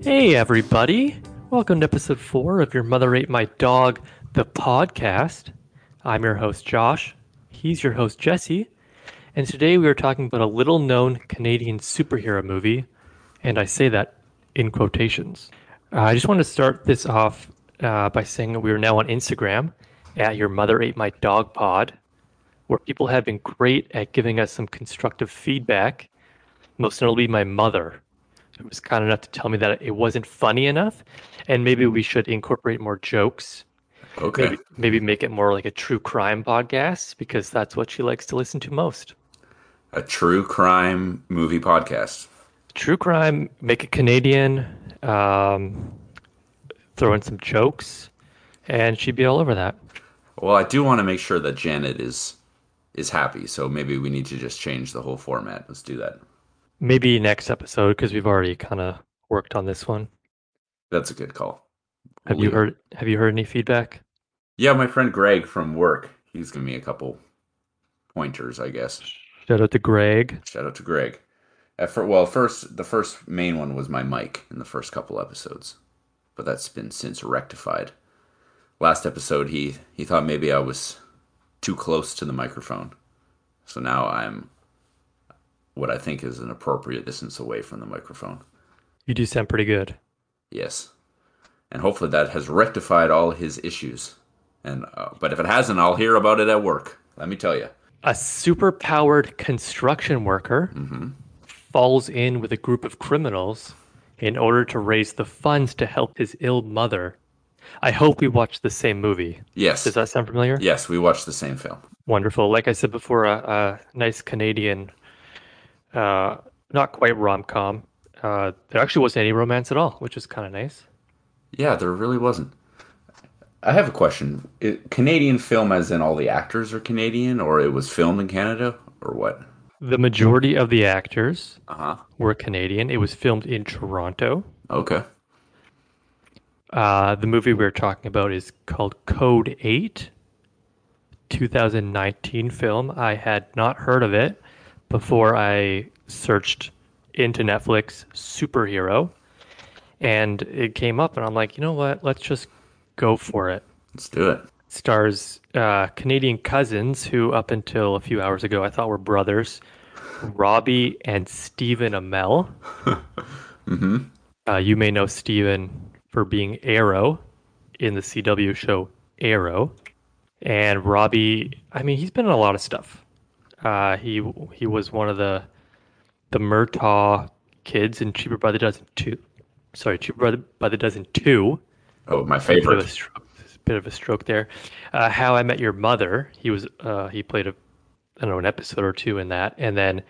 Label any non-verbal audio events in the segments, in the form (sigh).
Hey, everybody. Welcome to episode four of Your Mother Ate My Dog, the podcast. I'm your host, Josh. He's your host, Jesse. And today we are talking about a little known Canadian superhero movie. And I say that in quotations. Uh, I just want to start this off uh, by saying that we are now on Instagram at Your Mother Ate My Dog Pod, where people have been great at giving us some constructive feedback, most notably my mother was kind enough to tell me that it wasn't funny enough, and maybe we should incorporate more jokes. Okay. Maybe, maybe make it more like a true crime podcast because that's what she likes to listen to most. A true crime movie podcast. True crime, make it Canadian, um, throw in some jokes, and she'd be all over that. Well, I do want to make sure that Janet is is happy, so maybe we need to just change the whole format. Let's do that. Maybe next episode because we've already kind of worked on this one. That's a good call. Have you heard? Have you heard any feedback? Yeah, my friend Greg from work, he's given me a couple pointers, I guess. Shout out to Greg. Shout out to Greg. At fir- well, first the first main one was my mic in the first couple episodes, but that's been since rectified. Last episode, he he thought maybe I was too close to the microphone, so now I'm what I think is an appropriate distance away from the microphone. You do sound pretty good. Yes, and hopefully that has rectified all his issues. And uh, but if it hasn't, I'll hear about it at work. Let me tell you. A super-powered construction worker falls in with a group of criminals in order to raise the funds to help his ill mother. I hope we watched the same movie. Yes, Does that sound familiar? yes, we watched the same film. Wonderful. Like I said before, a, a nice Canadian, uh, not quite rom com. Uh, there actually wasn't any romance at all, which is kind of nice. Yeah, there really wasn't. I have a question. It, Canadian film, as in all the actors are Canadian, or it was filmed in Canada, or what? The majority of the actors Uh huh. were Canadian. It was filmed in Toronto. Okay. Uh, the movie we're talking about is called Code 8, 2019 film. I had not heard of it before I searched into Netflix superhero, and it came up, and I'm like, you know what? Let's just go for it. Let's do it. Stars uh, Canadian cousins who, up until a few hours ago, I thought were brothers, Robbie and Stephen Amell. (laughs) Mm-hmm. Uh, you may know Stephen for being Arrow in the CW show Arrow, and Robbie. I mean, he's been in a lot of stuff. Uh, he he was one of the the Murtaugh kids in Cheaper by the Dozen two. Sorry, Cheaper by the, by the Dozen two. Oh, my A bit of a favorite. stroke, bit of a stroke there. Uh, How I Met Your Mother. He was uh, he played a I don't know an episode or two in that, and then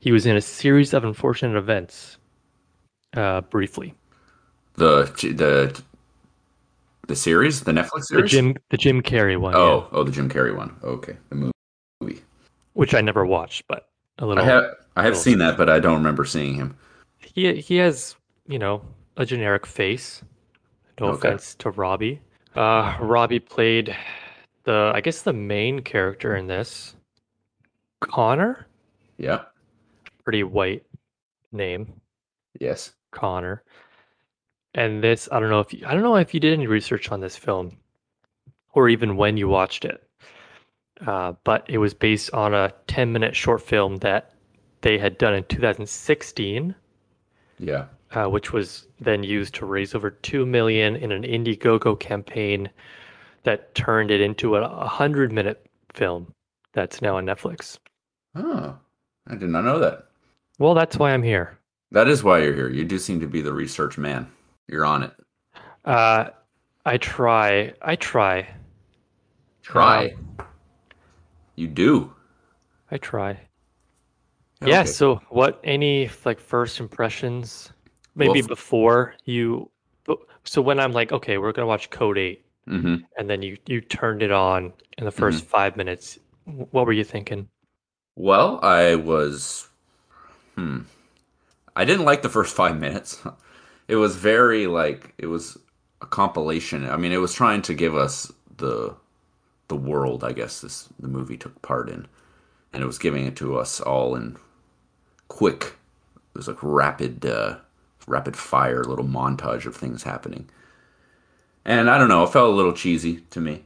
he was in a series of unfortunate events. Uh, briefly. The the the series, the Netflix series, The. Jim the Jim Carrey one, oh, yeah, oh, the Jim Carrey one. Okay, the movie. Which I never watched, but a I little. have I have seen that, but I don't remember seeing him. He he has you know a generic face. No Okay. offense to Robbie. Uh, Robbie played the I guess the main character in this, Connor. Yeah. Pretty white name, Yes. Connor. And this I don't know if you, I don't know if you did any research on this film, or even when you watched it. Uh, but it was based on a 10 minute short film that they had done in 2016 Yeah. uh, which was then used to raise over two million in an Indiegogo campaign that turned it into a 100 minute film that's now on Netflix. Oh, I did not know that. Well, that's why I'm here. That is why you're here. You do seem to be the research man. You're on it. Uh, I try. I try. Try. You do. I try. Yeah. So, what? Any like first impressions? Maybe Well, before you. So when I'm like, okay, we're gonna watch Code Eight, hmm and then you you turned it on in the 1st five minutes. What were you thinking? Well, I was. Hmm. I didn't like the first five minutes. (laughs) It was very like it was a compilation. I mean, it was trying to give us the the world. I guess this the movie took part in, and it was giving it to us all in quick. It was like rapid uh, rapid fire little montage of things happening. And I don't know, it felt a little cheesy to me.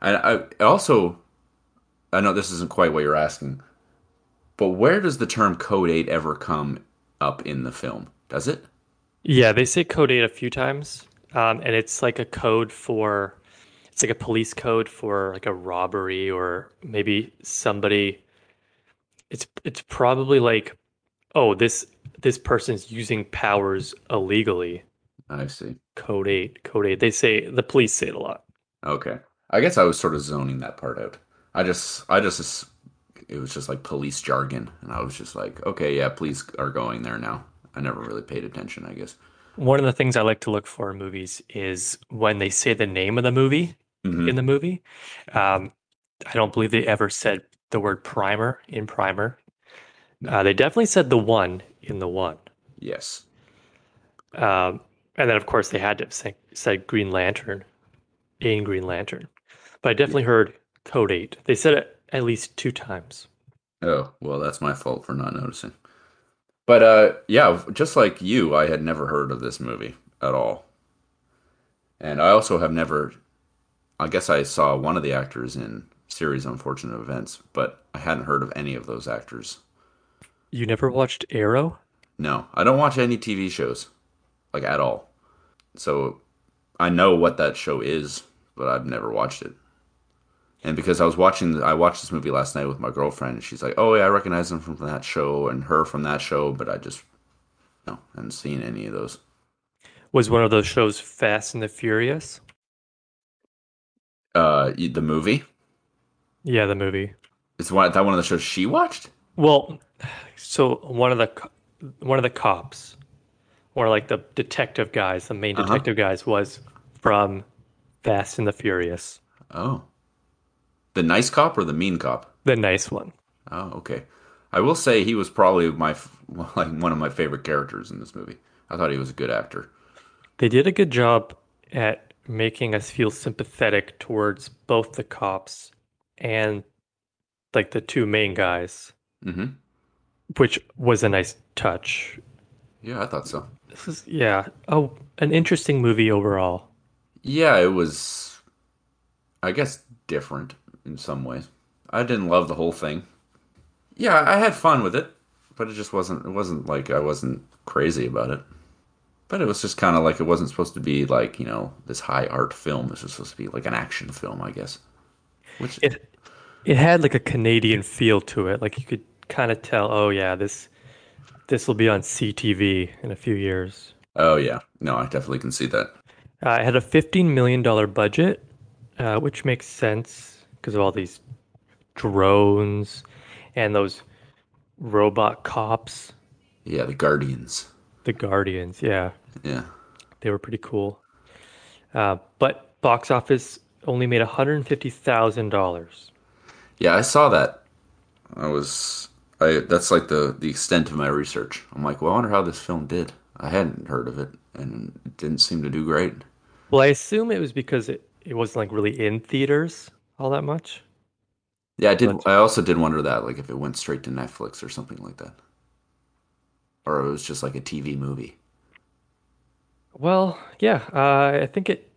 I, I also, I know this isn't quite what you're asking, but where does the term Code 8 ever come up in the film? Does it? Yeah, they say code 8 a few times. Um, and it's like a code for it's like a police code for like a robbery or maybe somebody it's it's probably like oh this this person's using powers illegally. I see. Code 8, code 8. They say the police say it a lot. Okay. I guess I was sort of zoning that part out. I just, I just, it was just like police jargon, and I was just like, okay, yeah, police are going there now. I never really paid attention, I guess. One of the things I like to look for in movies is when they say the name of the movie Mhm. in the movie. Um, I don't believe they ever said the word primer in primer. Uh, they definitely said the one in the one. Yes. Um, and then, of course, they had to say, said Green Lantern in Green Lantern. But I definitely heard Code 8. They said it at least two times. Oh, well, that's my fault for not noticing. But uh yeah, just like you, I had never heard of this movie at all. And I also have never I guess I saw one of the actors in series Unfortunate Events, but I hadn't heard of any of those actors. You never watched Arrow? No, I don't watch any TV shows like at all. So I know what that show is, but I've never watched it. And because I was watching, I watched this movie last night with my girlfriend, and she's like, "Oh yeah, I recognize him from that show and her from that show," but I just no, hadn't seen any of those. Was one of those shows Fast and the Furious? Uh, the movie Yeah, the movie. is one that one of the shows she watched. Well, so one of the one of the cops, or like the detective guys, the main Uh-huh. detective guys, was from Fast and the Furious, Oh, the nice cop or the mean cop? the nice one. Oh, okay. I will say he was probably my (laughs) like one of my favorite characters in this movie. I thought he was a good actor. They did a good job at making us feel sympathetic towards both the cops and like the two main guys, hmm which was a nice touch. Yeah, I thought so. This is yeah, oh, an interesting movie overall. Yeah, it was, I guess, different in some ways. I didn't love the whole thing. Yeah, I had fun with it, but it just wasn't. It wasn't like I wasn't crazy about it. But it was just kind of like it wasn't supposed to be like you know this high art film. This was supposed to be like an action film, I guess. Which It it had like a Canadian feel to it. Like you could kind of tell, oh yeah, this this will be on CTV in a few years. oh yeah, no, I definitely can see that. Uh, it had a fifteen million dollar budget, uh, which makes sense because of all these drones and those robot cops, Yeah, the Guardians. The Guardians. Yeah, Yeah, they were pretty cool. Uh, but box office only made one hundred fifty thousand dollars. yeah, I saw that. I was. I that's like the the extent of my research. I'm like, well, I wonder how this film did. I hadn't heard of it, and it didn't seem to do great. Well, I assume it was because it, it wasn't like really in theaters all that much. Yeah, I did. But- I also did wonder that, like, if it went straight to Netflix or something like that, or it was just like a TV movie. Well, yeah, uh, I think it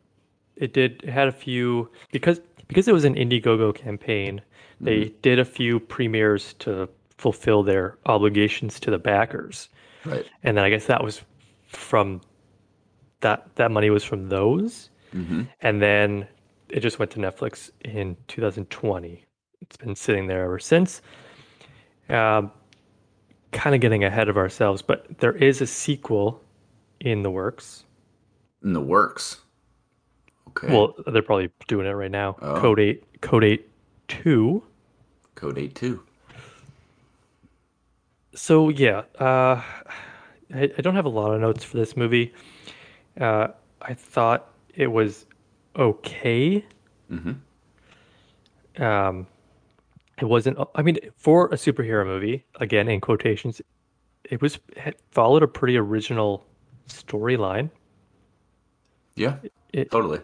it did. It had a few because because it was an Indiegogo campaign. They did a few premieres to fulfill their obligations to the backers, Right. and then I guess that was from that that money was from those, hmm and then it just went to Netflix in 2020. It's been sitting there ever since. Um, kind of getting ahead of ourselves, but there is a sequel in the works. In the works. Okay. Well, they're probably doing it right now. Oh. Code 8, Code 8 2. Code Eight Two. So, yeah, uh, I, I don't have a lot of notes for this movie. Uh, I thought it was okay. hmm Um, it wasn't, I mean, for a superhero movie, again, in quotations, it was it followed a pretty original storyline. Yeah. It- totally.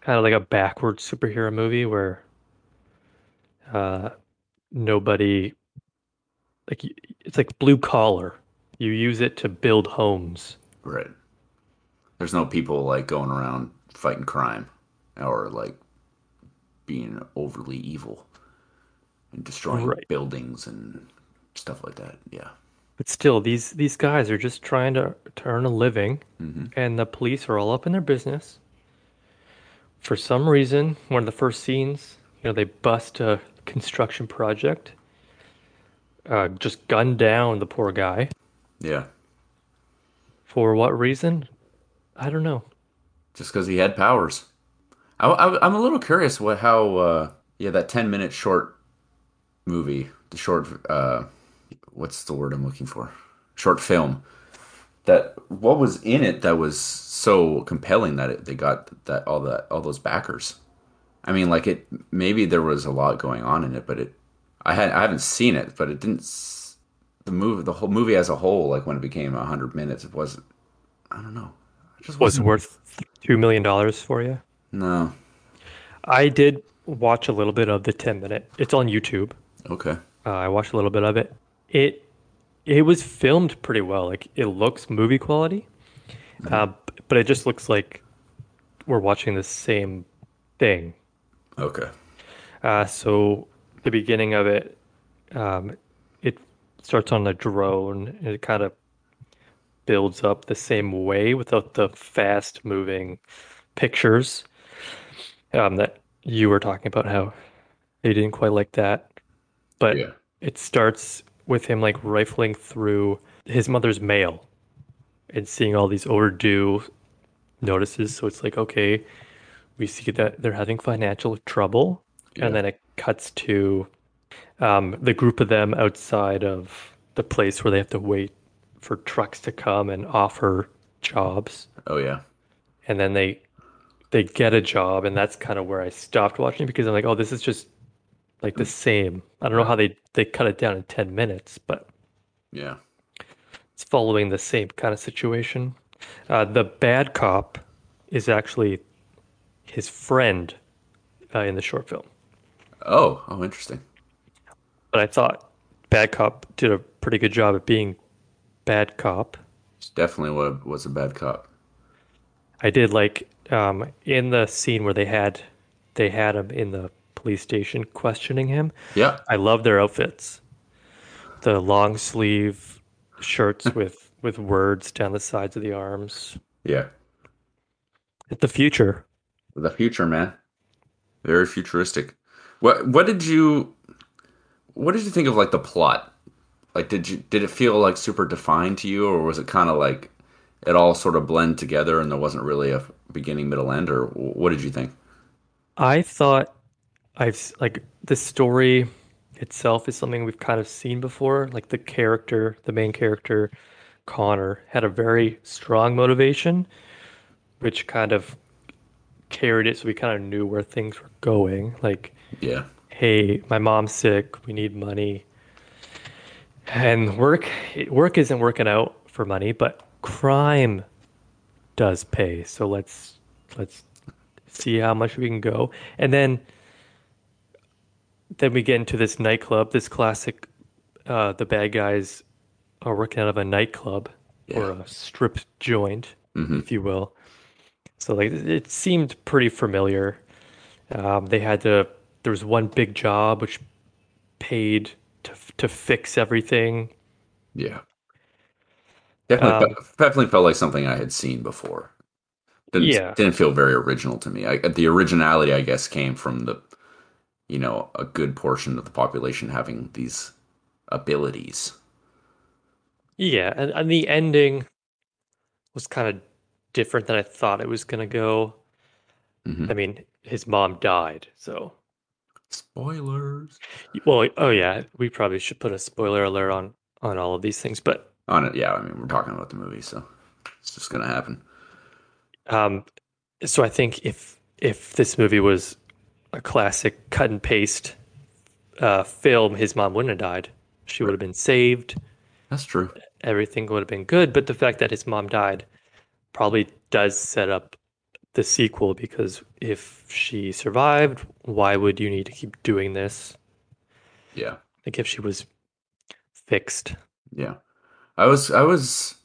kind of like a backward superhero movie where uh nobody like it's like blue collar You use it to build homes. Right. There's no people like going around fighting crime or like being overly evil and destroying Right. buildings and stuff like that. Yeah. But still, these these guys are just trying to, to earn a living, and the police are all up in their business. For some reason, one of the first scenes, you know, they bust a construction project, uh, just gun down the poor guy. Yeah. For what reason? I don't know. Just because he had powers. I, I, I'm a little curious what how uh, yeah that 10 minute short movie the short uh, what's the word I'm looking for short film that what was in it that was so compelling that it, they got that all that all those backers. I mean, like it maybe there was a lot going on in it, but it I had I haven't seen it, but it didn't. The movie, the whole movie as a whole, like when it became a hundred minutes, it wasn't. I don't know. It just Was wasn't. worth two million dollars for you? No. I did watch a little bit of the ten minute. It's on YouTube. Okay. Uh, I watched a little bit of it. It it was filmed pretty well. Like it looks movie quality, uh, but it just looks like we're watching the same thing. Okay. Uh, so the beginning of it, um, it starts on a drone and it kind of builds up the same way without the fast moving pictures um, that you were talking about how they didn't quite like that. But Yeah. it starts with him like rifling through his mother's mail and seeing all these overdue notices. So it's like, okay, we see that they're having financial trouble. Yeah. And then it cuts to um, the group of them outside of the place where they have to wait for trucks to come and offer jobs. Oh yeah. And then they they get a job, and that's kind of where I stopped watching because I'm like, oh, this is just like the same. I don't know how they they cut it down in 10 minutes, but Yeah. it's following the same kind of situation. Uh, the bad cop is actually his friend uh, in the short film. Oh. Oh, interesting. But I thought bad cop did a pretty good job at being bad cop. It's definitely what was a bad cop. I did like um, in the scene where they had they had him in the police station questioning him. Yeah. I love their outfits. The long sleeve shirts (laughs) with with words down the sides of the arms. Yeah. It's the future. The future, man. Very futuristic. What What did you What did you think of like the plot? Like, did you did it feel like super defined to you, or was it kind of like it all sort of blend together and there wasn't really a beginning, middle, end, or what did you think? I thought I've like the story itself is something we've kind of seen before. Like the character, the main character, Connor, had a very strong motivation, which kind of carried it so we kind of knew where things were going. Like, Yeah. hey, my mom's sick, we need money. And work work isn't working out for money, but crime does pay. So let's let's see how much we can go. And then then we get into this nightclub, this classic uh the bad guys are working out of a nightclub or a strip joint, if you will. So like it seemed pretty familiar. Um, they had to there was one big job which paid to to fix everything. Yeah. Definitely, Um, definitely felt like something I had seen before. Didn't, Yeah. didn't feel very original to me. I, the originality, I guess, came from the, you know, a good portion of the population having these abilities. Yeah, and, and the ending was kind of different than I thought it was gonna go. Mhm. I mean, his mom died, so Spoilers well, oh yeah, we probably should put a spoiler alert on on all of these things, but on it. Yeah, I mean, we're talking about the movie, so it's just gonna happen. um, so I think if if this movie was a classic cut and paste uh, film, his mom wouldn't have died. She would have been saved. That's true. everything would have been good. But the fact that his mom died probably does set up the sequel because if she survived, why would you need to keep doing this? Yeah, Like if she was fixed. yeah. I was I was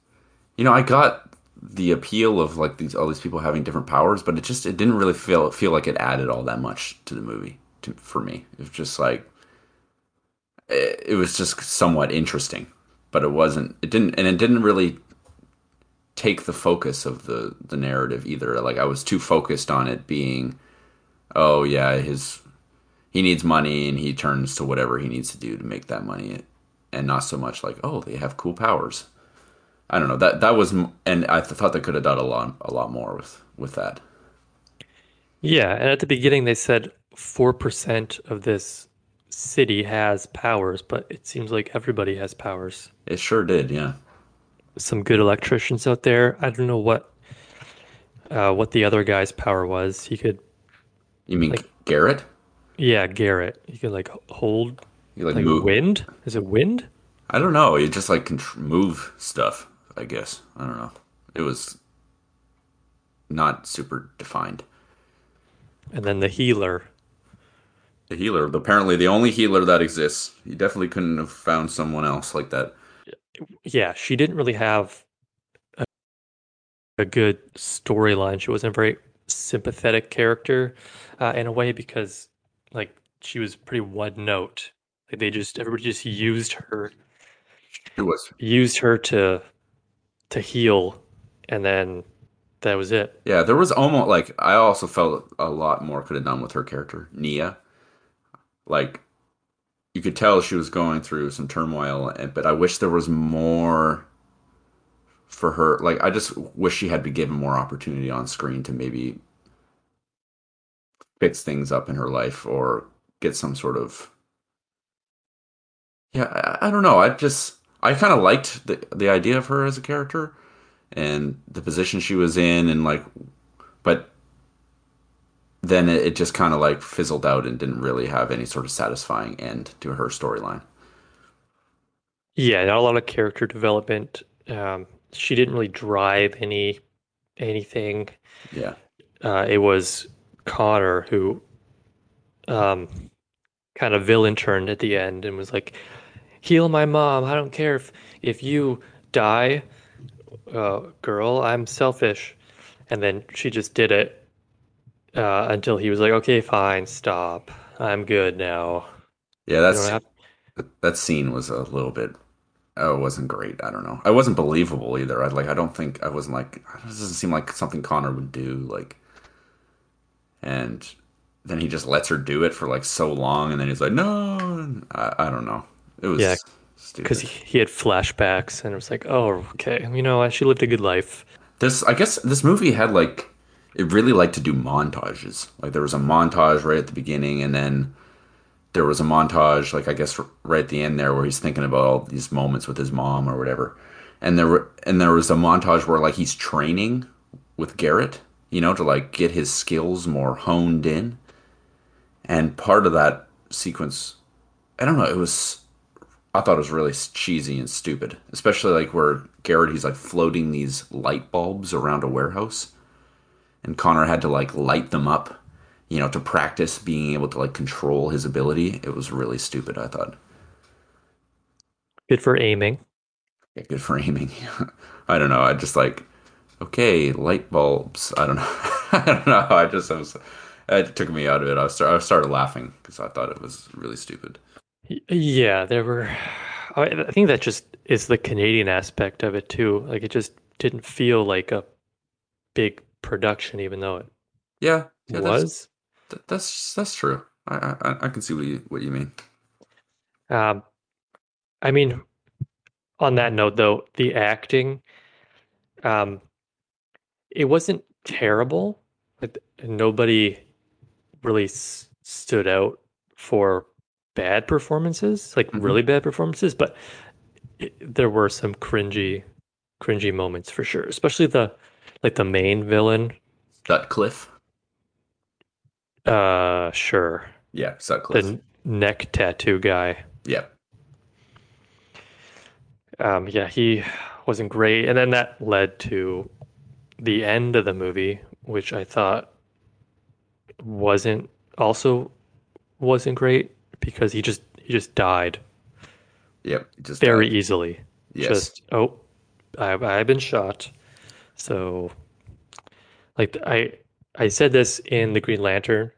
you know, I got the appeal of like these all these people having different powers, but it just it didn't really feel feel like it added all that much to the movie to, for me. It was just like it, it was just somewhat interesting, but it wasn't. It didn't, and it didn't really take the focus of the the narrative either. Like I was too focused on it being, oh yeah, his he needs money and he turns to whatever he needs to do to make that money, and not so much like oh they have cool powers. I don't know that that was, and I thought they could have done a lot a lot more with with that. Yeah, and at the beginning they said four percent of this city has powers, but it seems like everybody has powers. It sure did, yeah. Some good electricians out there. I don't know what uh, what the other guy's power was. He could. You mean like, Garrett? Yeah, Garrett. He could like hold. You like, like move. wind? Is it wind? I don't know. You just like can move stuff. I guess I don't know. It was not super defined. And then the healer the healer. Apparently, the only healer that exists. He definitely couldn't have found someone else like that. Yeah, she didn't really have a, a good storyline. She wasn't a very sympathetic character uh, in a way because, like, she was pretty one note. Like they just everybody just used her. It was used her to to heal, and then that was it. Yeah, there was almost like I also felt a lot more could have done with her character, Nia like you could tell she was going through some turmoil and, but i wish there was more for her like i just wish she had been given more opportunity on screen to maybe fix things up in her life or get some sort of yeah i, I don't know i just i kind of liked the the idea of her as a character and the position she was in and like but then it, it just kind of like fizzled out and didn't really have any sort of satisfying end to her storyline. Yeah, not a lot of character development. Um, she didn't really drive any anything. Yeah, uh, it was Connor who um, kind of villain turned at the end and was like, "Heal my mom. I don't care if if you die, uh, girl. I'm selfish." And then she just did it uh, until he was like, "Okay, fine, stop. I'm good now." Yeah, that's have... that scene was a little bit. Oh, it wasn't great. I don't know. I wasn't believable either. I like. I don't think I wasn't like. It doesn't seem like something Connor would do. Like, and then he just lets her do it for like so long, and then he's like, "No," I, I don't know. It was yeah, because he, he had flashbacks, and it was like, "Oh, okay, you know, she lived a good life." This, I guess, this movie had like it really liked to do montages. Like there was a montage right at the beginning, and then there was a montage, like I guess right at the end there, where he's thinking about all these moments with his mom or whatever. And there were, and there was a montage where like he's training with Garrett, you know, to like get his skills more honed in. And part of that sequence, I don't know, it was I thought it was really cheesy and stupid, especially like where Garrett he's like floating these light bulbs around a warehouse and Connor had to like light them up, you know, to practice being able to like control his ability. It was really stupid, I thought. Good for aiming. Yeah, good for aiming. (laughs) I don't know. I just like, okay, light bulbs. I don't know. (laughs) I don't know. I just I was, it took me out of it. I, start, I started laughing because I thought it was really stupid. Yeah, there were. (sighs) I think that just is the Canadian aspect of it too. Like it just didn't feel like a big production, even though it yeah, yeah was. That's, that's that's true. I, I I can see what you what you mean. Um, I mean, on that note, though, the acting, um, it wasn't terrible. But nobody really s- stood out for bad performances, like mm-hmm. really bad performances. But it, there were some cringy, cringy moments for sure, especially the like the main villain. Sutcliffe. Uh, sure. Yeah, Sutcliffe. The neck tattoo guy. Yeah. Um, yeah, he wasn't great, and then that led to the end of the movie, which I thought wasn't also wasn't great because he just he just died. Yep, just very died. easily. Yes. Just oh, I, I've been shot. So, like I I said this in the Green Lantern,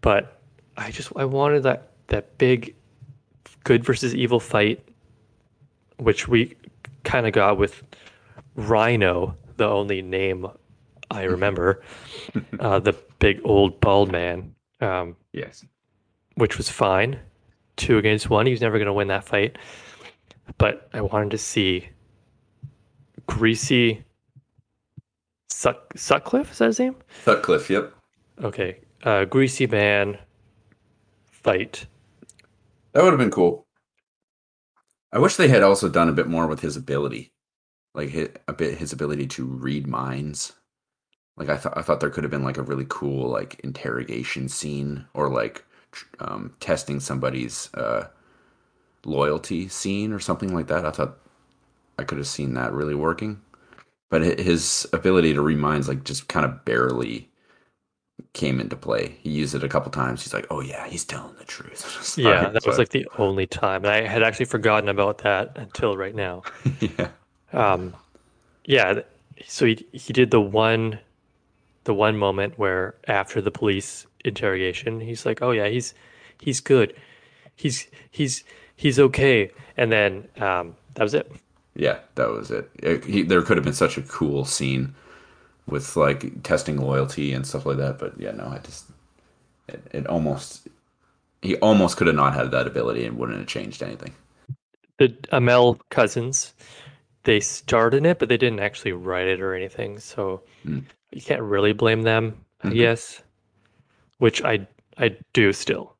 but I just I wanted that that big good versus evil fight, which we kind of got with Rhino, the only name I (laughs) remember, uh, the big old bald man, um, yes. Which was fine. Two against one. He was never going to win that fight. But I wanted to see Greasy Sut- Sutcliffe, is that his name? Sutcliffe, yep. Okay. Uh, Greasy Man fight. That would have been cool. I wish they had also done a bit more with his ability, like his, a bit his ability to read minds. Like I thought, I thought there could have been like a really cool like interrogation scene or like um, testing somebody's uh, loyalty scene or something like that. I thought I could have seen that really working, but his ability to read minds like just kind of barely came into play. He used it a couple times. He's like, "Oh yeah, he's telling the truth." (laughs) Yeah, that was like the only time. And I had actually forgotten about that until right now. (laughs) yeah. Um, yeah, so he he did the one the one moment where after the police interrogation, he's like, "Oh yeah, he's he's good. He's he's he's okay." And then um, that was it. Yeah, that was it. It- he, there could have been such a cool scene with like testing loyalty and stuff like that, but yeah, no, I just it, it almost he almost could have not had that ability and wouldn't have changed anything. The Amell cousins, they started it, but they didn't actually write it or anything. So Mm. you can't really blame them, I Mhm. Guess. Which I I do still.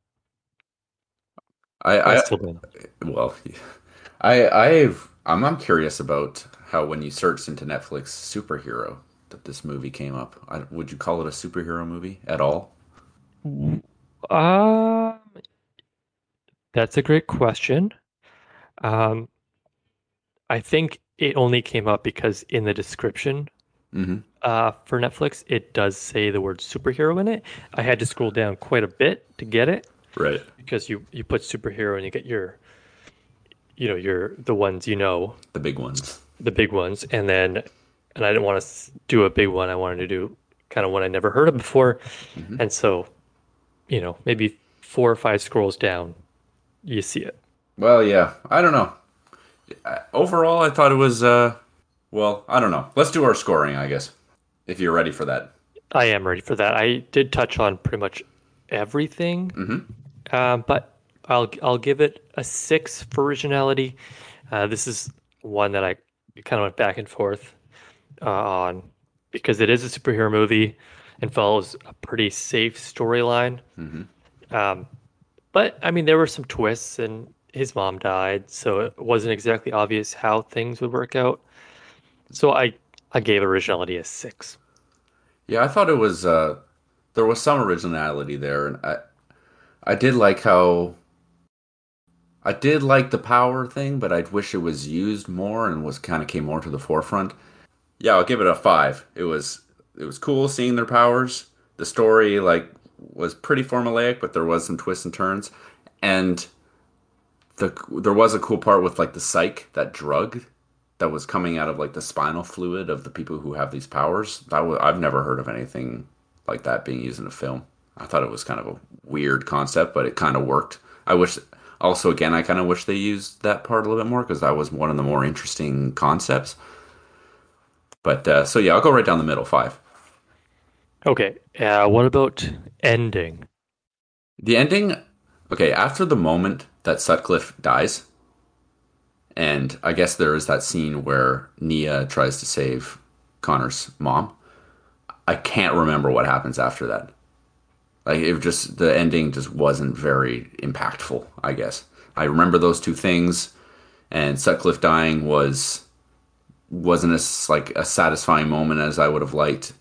I, I, I still blame them. well, (laughs) I I've I'm I'm curious about how when you searched into Netflix superhero that this movie came up. I, would you call it a superhero movie at all? Um, that's a great question. Um, I think it only came up because in the description Mm-hmm. Uh, for Netflix, it does say the word superhero in it. I had to scroll down quite a bit to get it Right. because you you put superhero and you get your, you know, your the ones you know, The big ones. the big ones, and then, and I didn't want to do a big one. I wanted to do kind of one I never heard of before, Mhm. and so, you know, maybe four or five scrolls down, you see it. Well, yeah, I don't know. Overall, I thought it was. uh Well, I don't know. Let's do our scoring, I guess, if you're ready for that. I am ready for that. I did touch on pretty much everything, Mm-hmm. um, but I'll I'll give it a six for originality. Uh, this is one that I kind of went back and forth uh, on because it is a superhero movie and follows a pretty safe storyline. Mm-hmm. Um, but I mean, there were some twists, and his mom died, so it wasn't exactly obvious how things would work out. So I I gave originality a six. Yeah, I thought it was. uh There was some originality there, and I, I did like how. I did like the power thing, but I'd wish it was used more and was kind of came more to the forefront. Yeah, I'll give it a five. It was it was cool seeing their powers. The story like was pretty formulaic, but there was some twists and turns, and the there was a cool part with like the Psyke that drug that was coming out of like the spinal fluid of the people who have these powers. That was, I've never heard of anything like that being used in a film. I thought it was kind of a weird concept, but it kind of worked. I wish also again I kind of wish they used that part a little bit more because that was one of the more interesting concepts. But uh, so yeah, I'll go right down the middle, five. Okay, uh, what about ending? The ending, okay, after the moment that Sutcliffe dies, and I guess there is that scene where Nia tries to save Connor's mom. I can't remember what happens after that. Like it just the ending just wasn't very impactful, I guess. I remember those two things and Sutcliffe dying was wasn't as like a satisfying moment as I would have liked.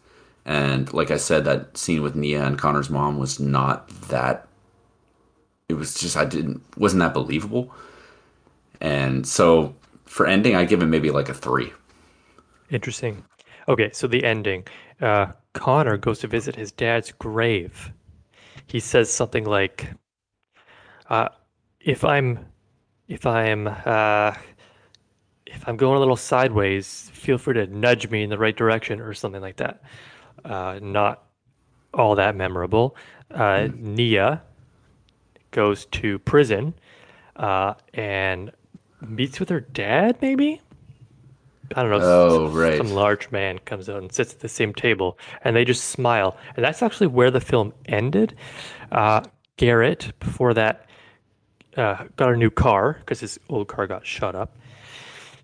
And like I said, that scene with Nia and Connor's mom was not that. It was just I didn't wasn't that believable. And so for ending, I give it maybe like a three. Interesting. Okay, so the ending. Uh, Connor goes to visit his dad's grave. He says something like, uh, "If I'm, if I'm, uh, if I'm going a little sideways, feel free to nudge me in the right direction or something like that. Uh, not all that memorable. Uh, Nia goes to prison uh, and meets with her dad, maybe? I don't know. Oh, s- right. Some large man comes out and sits at the same table, and they just smile. And that's actually where the film ended. Uh, Garrett, before that, uh, got a new car because his old car got shut up.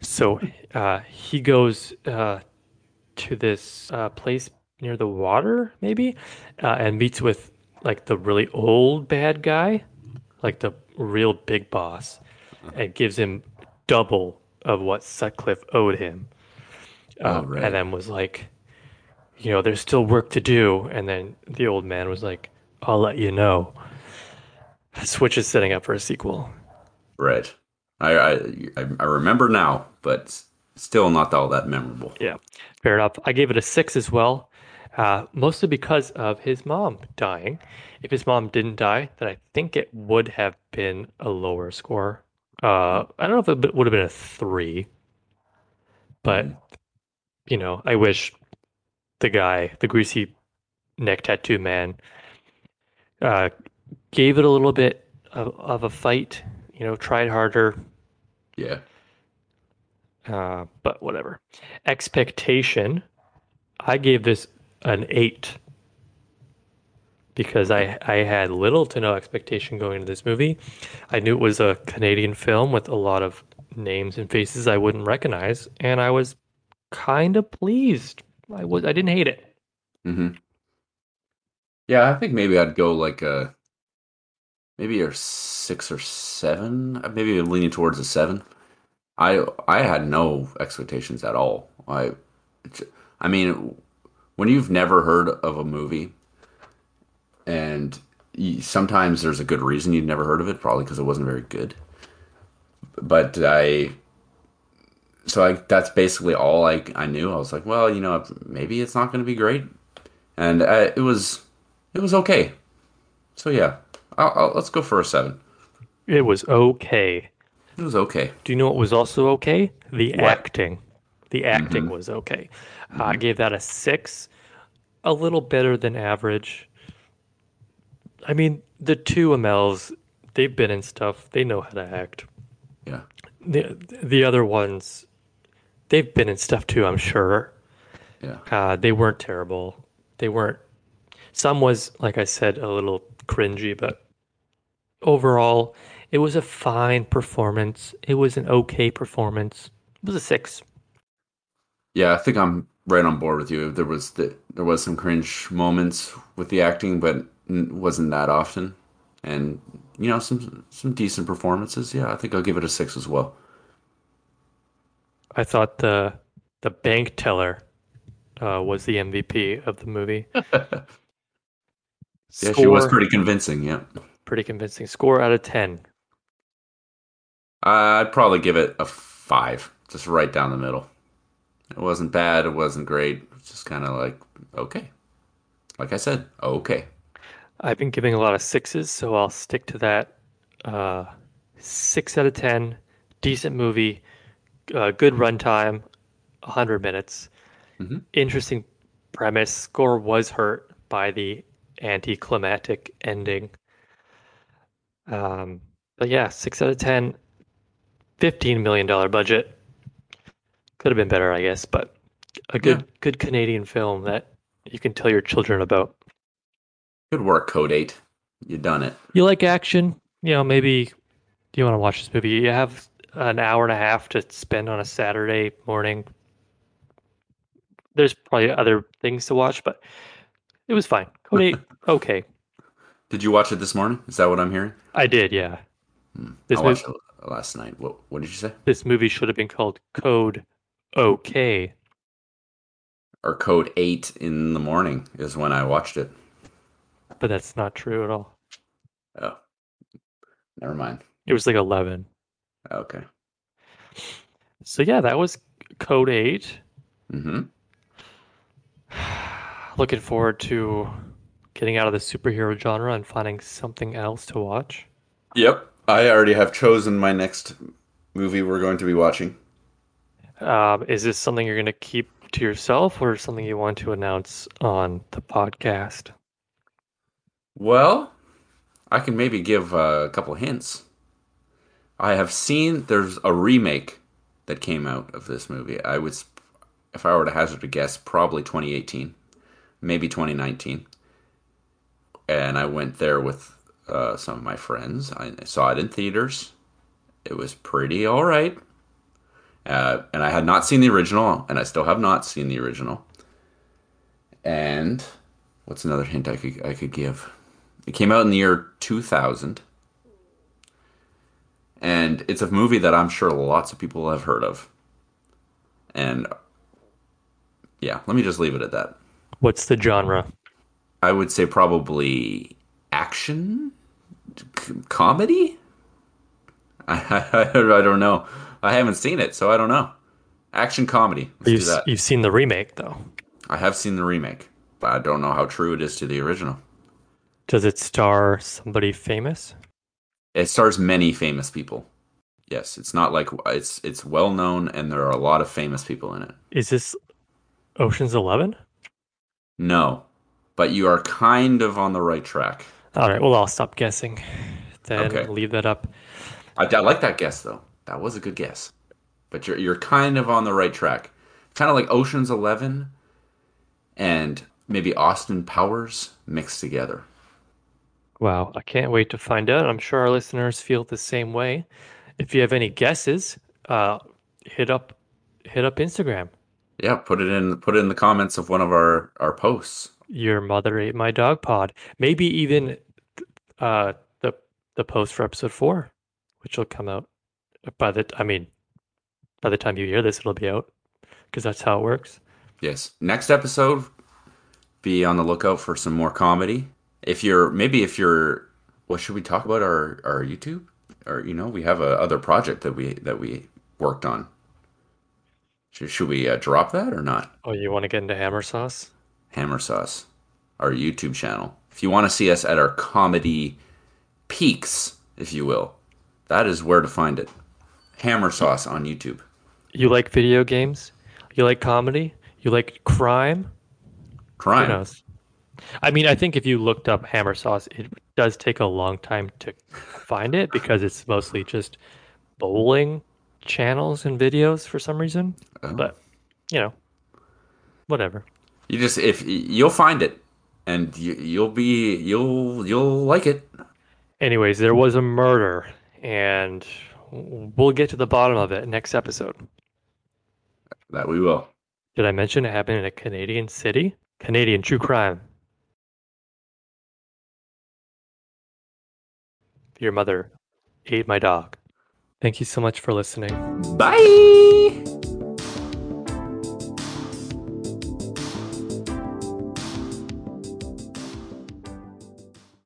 So uh, he goes uh, to this uh, place near the water, maybe, uh, and meets with like the really old bad guy, like the real big boss, and gives him double of what Sutcliffe owed him. Oh, Um, right. And then was like, you know, there's still work to do. And then the old man was like, I'll let you know. Switch is setting up for a sequel. Right. I, I I I remember now, but still not all that memorable. Yeah, fair enough. I gave it a six as well, uh, mostly because of his mom dying. If his mom didn't die, then I think it would have been a lower score. Uh, I don't know if it would have been a three, but you know, I wish the guy, the greasy neck tattoo man, uh, gave it a little bit of, of a fight. You know, tried harder, Yeah. uh, but whatever. Expectation, I gave this an eight because I I had little to no expectation going into this movie. I knew it was a Canadian film with a lot of names and faces I wouldn't recognize, and I was kind of pleased. I was I didn't hate it. hmm Yeah, I think maybe I'd go like a maybe a six or seven. Uh, Maybe leaning towards a seven. I I had no expectations at all. I I mean, when you've never heard of a movie, and sometimes there's a good reason you'd never heard of it, probably because it wasn't very good. But I so I that's basically all I I knew. I was like, well, you know, maybe it's not going to be great, and uh, it was it was okay. So yeah, I'll, I'll, let's go for a seven. It was okay. It was okay. Do you know what was also okay? The What? acting. The acting was okay. Uh, I gave that a six, a little better than average. I mean, the two Amells, they've been in stuff. They know how to act. Yeah, The the other ones, they've been in stuff too. I'm sure. yeah, Uh, they weren't terrible. They weren't. Some was, like I said, a little cringy, but overall, it was a fine performance. It was an okay performance. It was a six. yeah. I think I'm right on board with you. There was the, there was some cringe moments with the acting, but wasn't that often. And you know, some some decent performances. Yeah, I think I'll give it a six as well. I thought the the bank teller uh, was the MVP of the movie. (laughs) Yeah, she was pretty convincing. Yeah, pretty convincing. Score out of ten. I'd probably give it a five, just right down the middle. It wasn't bad. It wasn't great. It's just kind of like okay. Like I said, okay. I've been giving a lot of sixes, so I'll stick to that. Uh, six out of ten. Decent movie. Uh, good runtime. hundred minutes. Mhm. Interesting premise. Score was hurt by the anticlimactic ending. Um, but yeah, six out of ten. Fifteen million dollar budget. Could have been better, I guess, but a good good Canadian film that you can tell your children about. Good work, Code Eight. You done it. you like action, you know, maybe you want to watch this movie. You have an hour and a half to spend on a Saturday morning. There's probably other things to watch, but it was fine. Code 8, (laughs) okay. Did you watch it this morning? Is that what I'm hearing? I did, yeah. Hmm. This, I mov- watched it last night. What What did you say? this movie should have been called Code OK. Or Code Eight in the morning is when I watched it. But that's not true at all. Oh, never mind. It was like 11. Okay. So yeah, that was Code 8. Mm-hmm. (sighs) Looking forward to getting out of the superhero genre and finding something else to watch. Yep. I already have chosen my next movie we're going to be watching. Um, is this something you're going to keep to yourself or something you want to announce on the podcast? Well, I can maybe give a couple hints. I have seen there's a remake that came out of this movie. I would, if I were to hazard a guess, probably 2018, maybe 2019. And I went there with uh, some of my friends. I saw it in theaters. It was pretty all right. Uh, and I had not seen the original, and I still have not seen the original. And what's another hint I could I could give? It came out in the year 2000. And it's a movie that I'm sure lots of people have heard of. And yeah, let me just leave it at that. What's the genre? I would say probably action, c- comedy. I, (laughs) I, I don't know. I haven't seen it, so I don't know. Action comedy. You've, you've seen the remake, though. I have seen the remake, but I don't know how true it is to the original. Does it star somebody famous? It stars many famous people. Yes, it's not like it's it's well known, and there are a lot of famous people in it. Is this Ocean's Eleven? No, but you are kind of on the right track. All right, well, I'll stop guessing. Then Okay. leave that up. I, I like that guess though. That was a good guess. But you're you're kind of on the right track. Kind of like Ocean's Eleven and maybe Austin Powers mixed together. Wow, I can't wait to find out. I'm sure our listeners feel the same way. If you have any guesses, uh, hit up hit up Instagram. Yeah, put it in put it in the comments of one of our our posts. Your mother ate my dog pod. Maybe even uh, the the post for episode four, which will come out by the I mean, by the time you hear this, it'll be out because that's how it works. Yes. Next episode be on the lookout for some more comedy. If you're maybe if you're what should we talk about our our YouTube? Or you know, we have a other project that we that we worked on. Should, should we uh, drop that or not? Oh, you want to get into hammer sauce? Hammer Sauce, our YouTube channel. If you want to see us at our comedy peaks, if you will, that is where to find it. Hammer Sauce on YouTube. You like video games? You like comedy? You like crime? Who Crime. knows? I mean, I think if you looked up hammer sauce, it does take a long time to find it because it's mostly just bowling channels and videos for some reason. Oh. But you know, whatever. You just if you'll find it, and you, you'll be you'll you'll like it. Anyways, there was a murder, and we'll get to the bottom of it next episode. That we will. Did I mention it happened in a Canadian city? Canadian true crime. Your mother ate my dog. Thank you so much for listening. Bye.